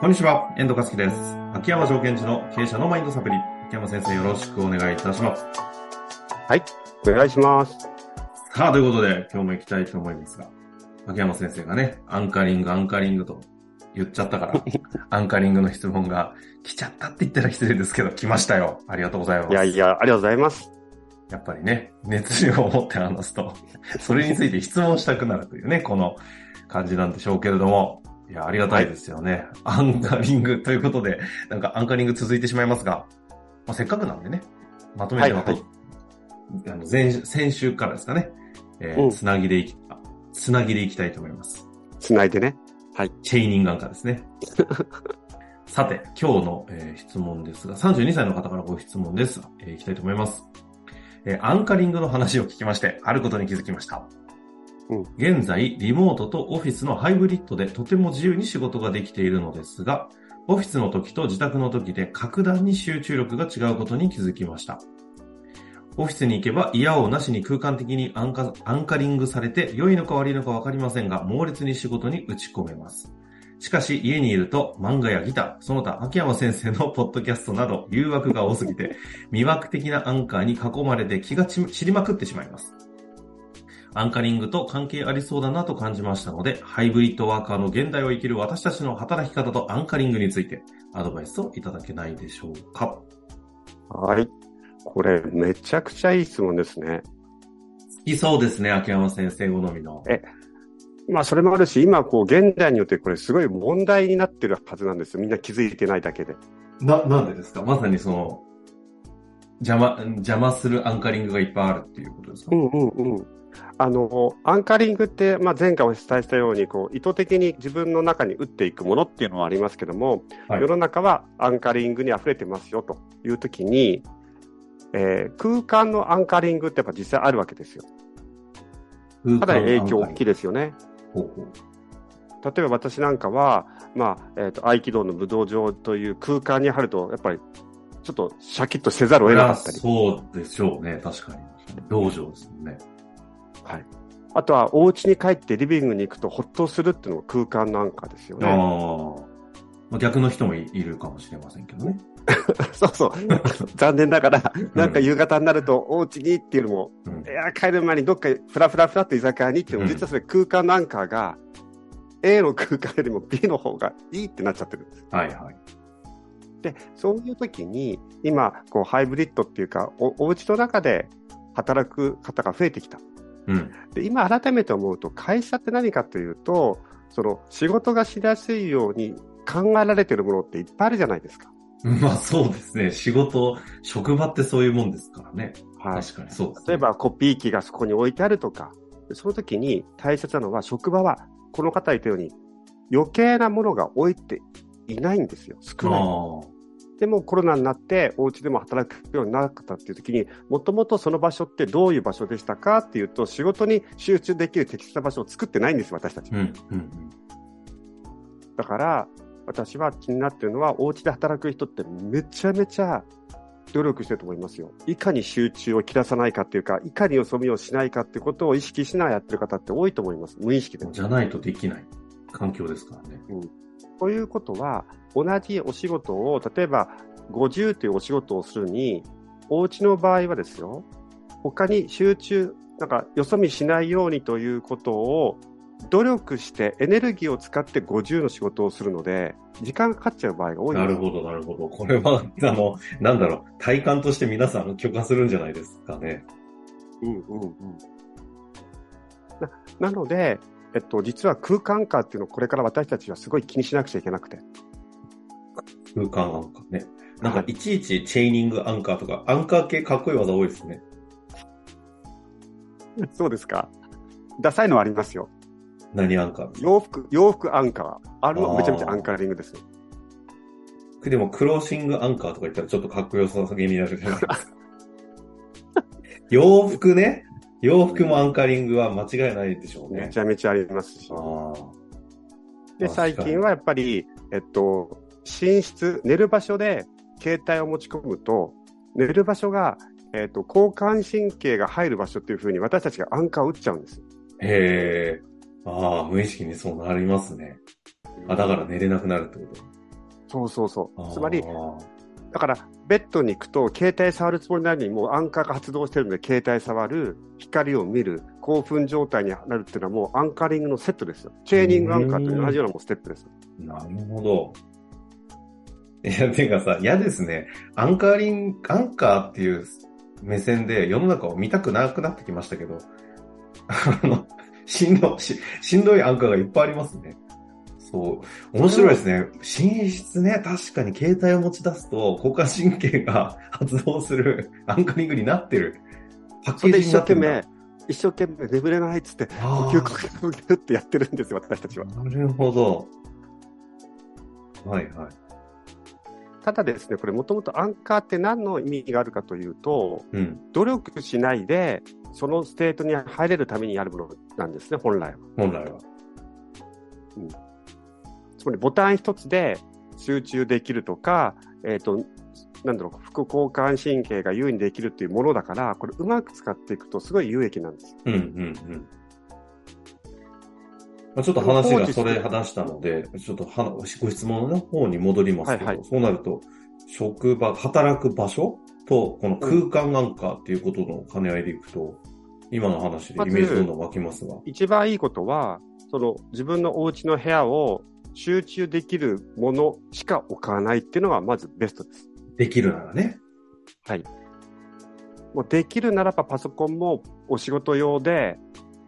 こんにちは、遠藤和樹です。秋山条件時の経営者のマインドサプリ。秋山先生よろしくお願いいたします。はい、お願いします。さあ、ということで、今日も行きたいと思いますが、秋山先生がね、アンカリング、アンカリングと言っちゃったから、アンカリングの質問が来ちゃったって言ったら失礼ですけど、来ましたよ。ありがとうございます。いやいや、ありがとうございます。やっぱりね、熱量を持って話すと、それについて質問したくなるというね、この感じなんでしょうけれども、いや、ありがたいですよね。はい、アンカリングということで、なんかアンカリング続いてしまいますが、まあ、せっかくなんでね、まとめて、はいはい、あの前先週からですかね、えー、うん、つなぎでいき、つなぎでいきたいと思います。つないでね。はい。チェイニングアンカーですね。さて、今日の、えー、質問ですが、32歳の方からご質問です。えー、いきたいと思います。えー、アンカリングの話を聞きまして、あることに気づきました。現在、リモートとオフィスのハイブリッドでとても自由に仕事ができているのですが、オフィスの時と自宅の時で格段に集中力が違うことに気づきました。オフィスに行けば嫌をなしに空間的にアンカアンカリングされて良いのか悪いのかわかりませんが、猛烈に仕事に打ち込めます。しかし家にいると漫画やギター、その他秋山先生の ポッドキャストなど誘惑が多すぎて、魅惑的なアンカーに囲まれて気が散りまくってしまいます。アンカリングと関係ありそうだなと感じましたので、ハイブリッドワーカーの現代を生きる私たちの働き方とアンカリングについてアドバイスをいただけないでしょうか。はい。これ、めちゃくちゃいい質問ですね。好きそうですね、秋山先生好みの。え、まあ、それもあるし、今、こう、現代によってこれすごい問題になってるはずなんですみんな気づいてないだけで。な、なんでですか？まさにその、邪魔、邪魔するアンカリングがいっぱいあるっていうことですか？うんうんうん。あの、アンカリングって、まあ、前回お伝えしたように、こう、意図的に自分の中に打っていくものっていうのはありますけども、はい、世の中はアンカリングに溢れてますよというときに、えー、空間のアンカリングってやっぱ実際あるわけですよ。かなり影響大きいですよね。ほうほう例えば私なんかは、まあ、えっ、ー、と、合気道の武道場という空間に入ると、やっぱり、ちょっとシャキッとせざるを得なかったり。そうでしょうね、確かに。道場ですもんね。はい。あとは、お家に帰ってリビングに行くとほっとするっていうのが空間なんかですよね。ああ。逆の人もいるかもしれませんけどね。そうそう。残念ながら、なんか夕方になると、お家にっていうのも、うん、いや、帰る前にどっかフラフラフラって居酒屋にっていうのも、実はそれ空間のアンカーが、A の空間よりも B の方がいいってなっちゃってるんです。はいはい。で、そういう時に、今、こう、ハイブリッドっていうか、お、お家の中で働く方が増えてきた。うん、で今改めて思うと会社って何かというとその仕事がしやすいように考えられてるものっていっぱいあるじゃないですか。まあそうですね。仕事、職場ってそういうもんですからね。はい。確かにそうです、ね、例えばコピー機がそこに置いてあるとか、その時に大切なのは職場はこの方言ったように余計なものが置いていないんですよ。少ない。でもコロナになってお家でも働くようになったっていう時にもともとその場所ってどういう場所でしたかっていうと仕事に集中できる適切な場所を作ってないんです私たち、うんうんうん、だから私は気になってるのはお家で働く人ってめちゃめちゃ努力してると思いますよ。いかに集中を切らさないかっていうか、いかによそ見をしないかってことを意識しながらやってる方って多いと思います。無意識で。じゃないとできない環境ですからね。うん。ということは、同じお仕事を、例えば50というお仕事をするに、お家の場合はですよ、他に集中、なんかよそ見しないようにということを努力してエネルギーを使って50の仕事をするので、時間がかかっちゃう場合が多いなるほど、なるほど。これは、あの、なんだろう、体感として皆さん許可するんじゃないですかね。うんうんうん。ななので、えっと、実は空間化っていうのをこれから私たちはすごい気にしなくちゃいけなくて。空間アンカーね。なんかいちいちチェーニングアンカーとか、アンカー系かっこいい技多いですね。そうですか。ダサいのはありますよ。何アンカー洋服、洋服アンカー。あるのめちゃめちゃアンカーリングです。でも、クローシングアンカーとか言ったらちょっとかっこよさげになるじゃないですか。洋服ね。洋服もアンカリングは間違いないでしょうね。めちゃめちゃありますし。で、最近はやっぱり、えっと、寝室、寝る場所で携帯を持ち込むと、寝る場所が、えっと、交感神経が入る場所っていうふうに私たちがアンカーを打っちゃうんです。へえ。ああ、無意識にそうなりますね。あ、だから寝れなくなるってこそうそうそう。つまり、だから、ベッドに行くと、携帯触るつもりなのに、もうアンカーが発動してるので、携帯触る、光を見る、興奮状態になるっていうのは、もうアンカリングのセットですよ。チェーニングアンカーと同じようなもうステップです。なるほど。いや、てかさ、嫌ですね。アンカーリン、アンカーっていう目線で世の中を見たくなくなってきましたけど、あの、しんどし、しんどいアンカーがいっぱいありますね。そう。面白いですね。寝室ね、確かに携帯を持ち出すと、交感神経が 発動するアンカリングになってる。パッケージになってる。一生懸命眠れないっつって、呼吸呼吸呼吸ってやってるんですよ、私たちは。なるほど。はいはい。ただですね、これもともとアンカーって何の意味があるかというと、うん、努力しないで、そのステートに入れるためにあるものなんですね、本来は。本来は。うん。つまりボタン一つで集中できるとか、えっ、ー、と、なんだろう、副交感神経が優位にできるっていうものだから、これうまく使っていくとすごい有益なんです。うんうんうん。まあ、ちょっと話がそれ話したので、ちょっとご質問の方に戻りますけど、はいはい、そうなると、職場、働く場所と、この空間なんかっていうことの兼ね合いでいくと、今の話でイメージどんどん湧きますが。一番いいことは、その自分のお家の部屋を集中できるものしか置かないっていうのがまずベストです。できるならね。はい。もうできるならばパソコンもお仕事用で、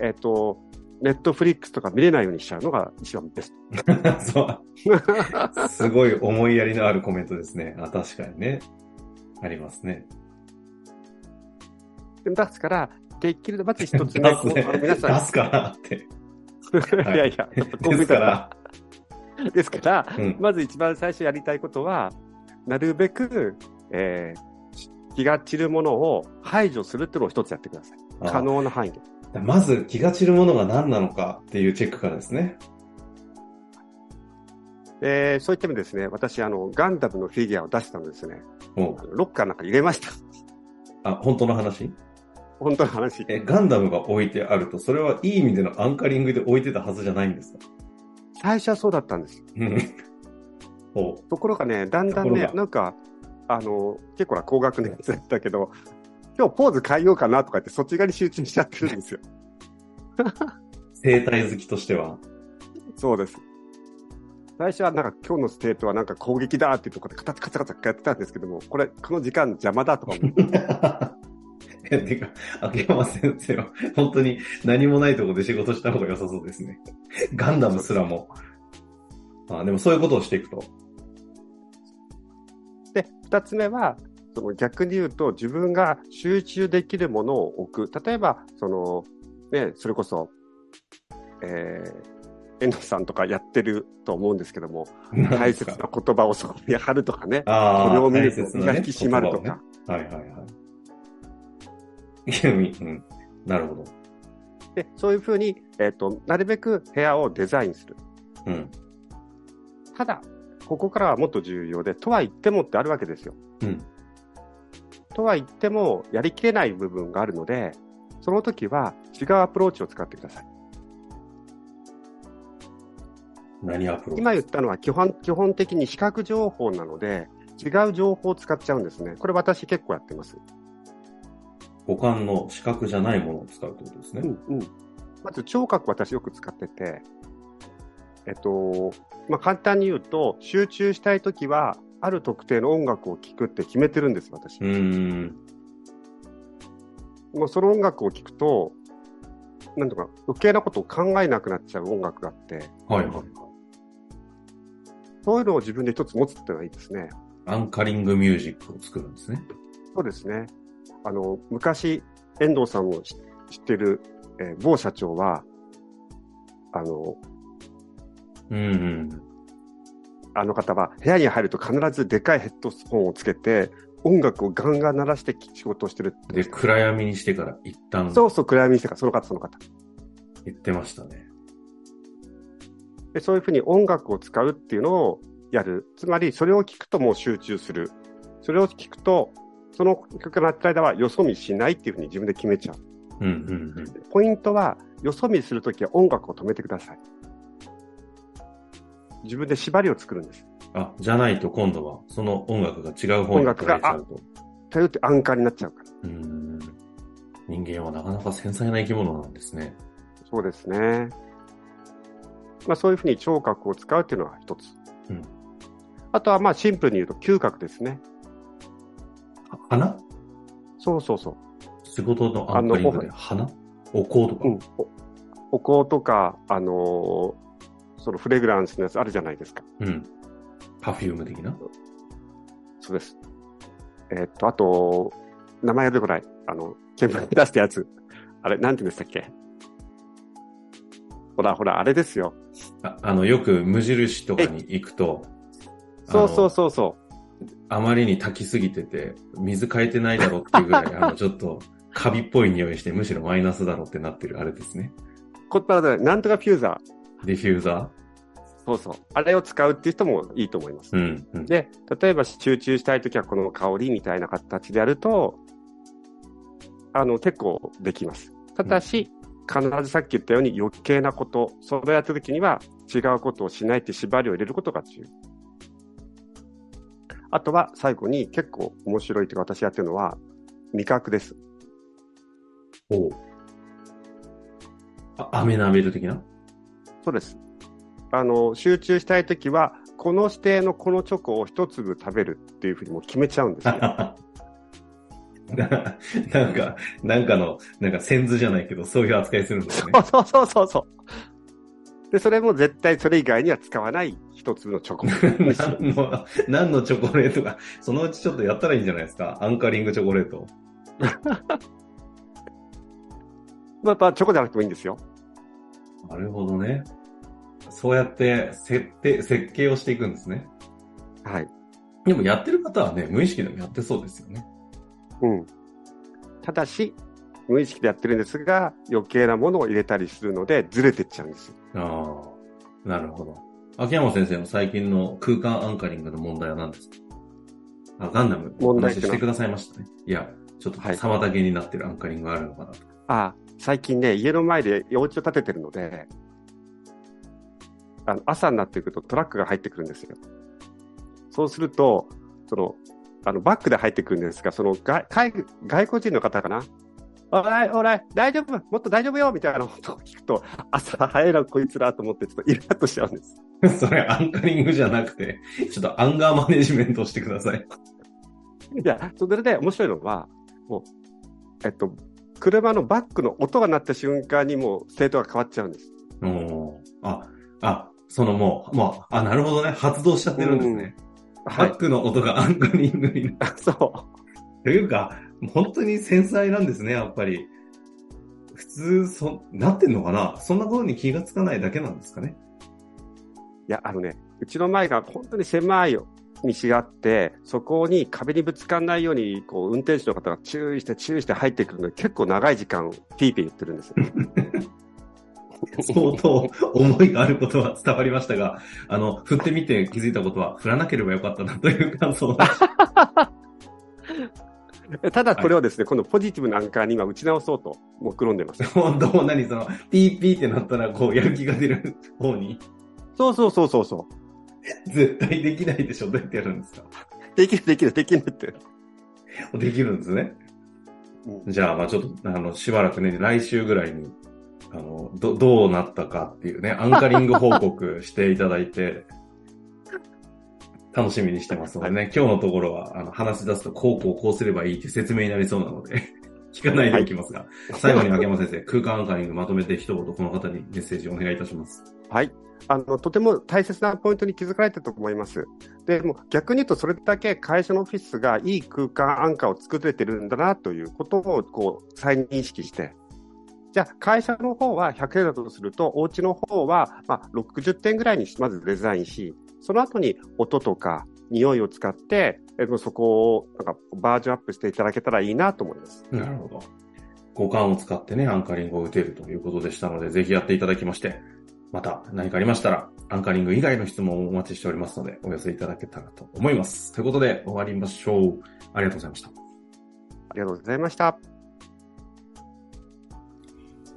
えっ、ー、と、ネットフリックスとか見れないようにしちゃうのが一番ベスト。そう。すごい思いやりのあるコメントですね。あ、確かにね。ありますね。ですから、できる、まず一つ目、ね、皆さん。出すかなって。いやいや、ですから。ですから、うん、まず一番最初やりたいことは、なるべく、えー、気が散るものを排除するっていうのを一つやってください。可能な範囲で。まず気が散るものが何なのかっていうチェックからですね。えー、そういった意味ですね、私、あの、ガンダムのフィギュアを出したのですね、ロッカーなんか入れました。あ、本当の話？本当の話。え、ガンダムが置いてあると、それはいい意味でのアンカリングで置いてたはずじゃないんですか？最初はそうだったんです。ところがね、だんだんね、なんか、あの、結構な高額なやつだったけど、今日ポーズ変えようかなとか言って、そっち側に集中しちゃってるんですよ。生態好きとしては。そうです。最初はなんか今日のステートはなんか攻撃だっていうところでカタカタカタやってたんですけども、これ、この時間邪魔だとか思って。てか、秋山先生は本当に何もないところで仕事した方が良さそうですね。ガンダムすらも。あでもそういうことをしていくと。で、二つ目は、その逆に言うと自分が集中できるものを置く。例えば、その、ね、それこそ、えー、遠藤さんとかやってると思うんですけども、大切な言葉をそこに貼るとかね、これを見ると身が引き締まるとか。ね、はいはいはい。うん、なるほど。で、そういうふうに、えっ、ー、と、なるべく部屋をデザインする。うん。ただ、ここからはもっと重要で、とは言ってもってあるわけですよ。うん。とは言っても、やりきれない部分があるので、その時は違うアプローチを使ってください。何アプローチ？今言ったのは基本基本的に視覚情報なので、違う情報を使っちゃうんですね。これ私結構やってます。五感の視覚じゃないものを使うってことですね。うん、うん。まず聴覚私よく使ってて、えっと、まあ、簡単に言うと、集中したいときは、ある特定の音楽を聴くって決めてるんです、私。うんもうその音楽を聴くと、なんとか余計なことを考えなくなっちゃう音楽があって、はいはい。そういうのを自分で一つ持つっていうのはいいですね。アンカリングミュージックを作るんですね。そうですね。あの、昔、遠藤さんを知ってる、えー、某社長は、あの、うんうん。あの方は部屋に入ると必ずでかいヘッドホンをつけて、音楽をガンガン鳴らして仕事をしてるで、暗闇にしてから一旦。そうそう、暗闇にしてから、その方、その方。言ってましたね。で、そういうふうに音楽を使うっていうのをやる。つまり、それを聞くともう集中する。それを聞くと、その曲の間はよそ見しないっていうふうに自分で決めちゃう。うんうんうん、ポイントは、よそ見するときは音楽を止めてください。自分で縛りを作るんです。あ、じゃないと今度はその音楽が違う方に捉えちゃうと。頼って安価になっちゃうから。うん。人間はなかなか繊細な生き物なんですね。そうですね。まあそういうふうに聴覚を使うっていうのは一つ。うん。あとはまあシンプルに言うと嗅覚ですね。鼻？そうそうそう。仕事のアンカリングで鼻？お香とか、うん、お香とか、あのー、そのフレグランスのやつあるじゃないですか。うん。パフューム的な？そうです。えー、っと、あと、名前が出てこない。あの、煙 出したやつ。あれ、なんて言うんでしたっけ？ほらほら、あれですよ。ああの、よく無印とかに行くと、そうそうそうそう。あまりに炊きすぎてて、水変えてないだろうっていうぐらい、あの、ちょっと、カビっぽい匂いして、むしろマイナスだろうってなってるあれですね。こっからなんとかフューザー。ディフューザー？そうそう。あれを使うっていう人もいいと思います。うん、うん、で、例えば集中したいときはこの香りみたいな形でやると、あの、結構できます。ただし、うん、必ずさっき言ったように余計なこと、それをやったときには違うことをしないって縛りを入れることが重要。あとは最後に結構面白いというか私やってるのは味覚です。おあ、アメナベル的な？そうです。あの、集中したいときは、この指定のこのチョコを一粒食べるっていうふうにもう決めちゃうんですよ。なんか、なんかの、なんか、線図じゃないけど、そういう扱いするんですね。そうそうそうそう。で、それも絶対それ以外には使わない一つのチョコ。何の、何のチョコレートか、そのうちちょっとやったらいいんじゃないですか？アンカリングチョコレート。またチョコじゃなくてもいいんですよ。なるほどね。そうやって設定、設計をしていくんですね。はい。でもやってる方はね、無意識でもやってそうですよね。うん。ただし、無意識でやってるんですが、余計なものを入れたりするので、ずれてっちゃうんですよ。ああ、なるほど。秋山先生の最近の空間アンカリングの問題は何ですか？あ、ガンダム、問題してくださいましたね。いや、ちょっと妨げになってるアンカリングがあるのかなと。あ最近ね、家の前でお家を建ててるので、あの朝になってくるとトラックが入ってくるんですよ。そうすると、その、あの、バックで入ってくるんですが、その外、外国人の方かなおらい、おらい、大丈夫？もっと大丈夫よ？みたいなことを聞くと、朝早いな、こいつらと思って、ちょっとイラッとしちゃうんです。それ、アンカリングじゃなくて、ちょっとアンガーマネジメントしてください。いや、それで面白いのは、もう、えっと、車のバックの音が鳴った瞬間にもう、ステートが変わっちゃうんです。おあ、あ、そのもう、もう、あ、なるほどね。発動しちゃってるんですね。うん、バックの音がアンカリングになる。そう。というか、本当に繊細なんですね、やっぱり。普通、そ、なってんのかな？そんなことに気がつかないだけなんですかね？いや、あのね、うちの前が本当に狭い道があって、そこに壁にぶつかんないように、こう、運転手の方が注意して注意して入ってくるので、結構長い時間、ピーピー言ってるんですよ。相当思いがあることは伝わりましたが、あの、振ってみて気づいたことは、振らなければよかったなという感想 ただこれをですね、はい、このポジティブなアンカーに今打ち直そうと目論んでます。本当何その、ピーピーってなったら、こう、やる気が出る方に。そうそうそうそうそう。絶対できないでしょどうやってやるんですかできるできるできるって。できるんですね。うん、じゃあ、まあちょっと、あの、しばらくね、来週ぐらいに、あの、ど、どうなったかっていうね、アンカリング報告していただいて、楽しみにしてますのでね、はい、今日のところは、あの、話し出すと、こうこうこうすればいいって説明になりそうなので 聞かないでおきますが、はい、最後に秋山先生、空間アンカリングまとめて一言この方にメッセージをお願いいたします。はい。あの、とても大切なポイントに気づかれてると思います。で、も逆に言うとそれだけ会社のオフィスがいい空間アンカーを作れてるんだなということを、こう、再認識して、じゃあ、会社の方は100点だとすると、お家の方は、まあ、60点ぐらいにまずデザインし、その後に音とか匂いを使って、えそこをなんかバージョンアップしていただけたらいいなと思います。なるほど。五感を使ってね、アンカリングを打てるということでしたので、ぜひやっていただきまして、また何かありましたら、アンカリング以外の質問をお待ちしておりますので、お寄せいただけたらと思います。ということで、終わりましょう。ありがとうございました。ありがとうございました。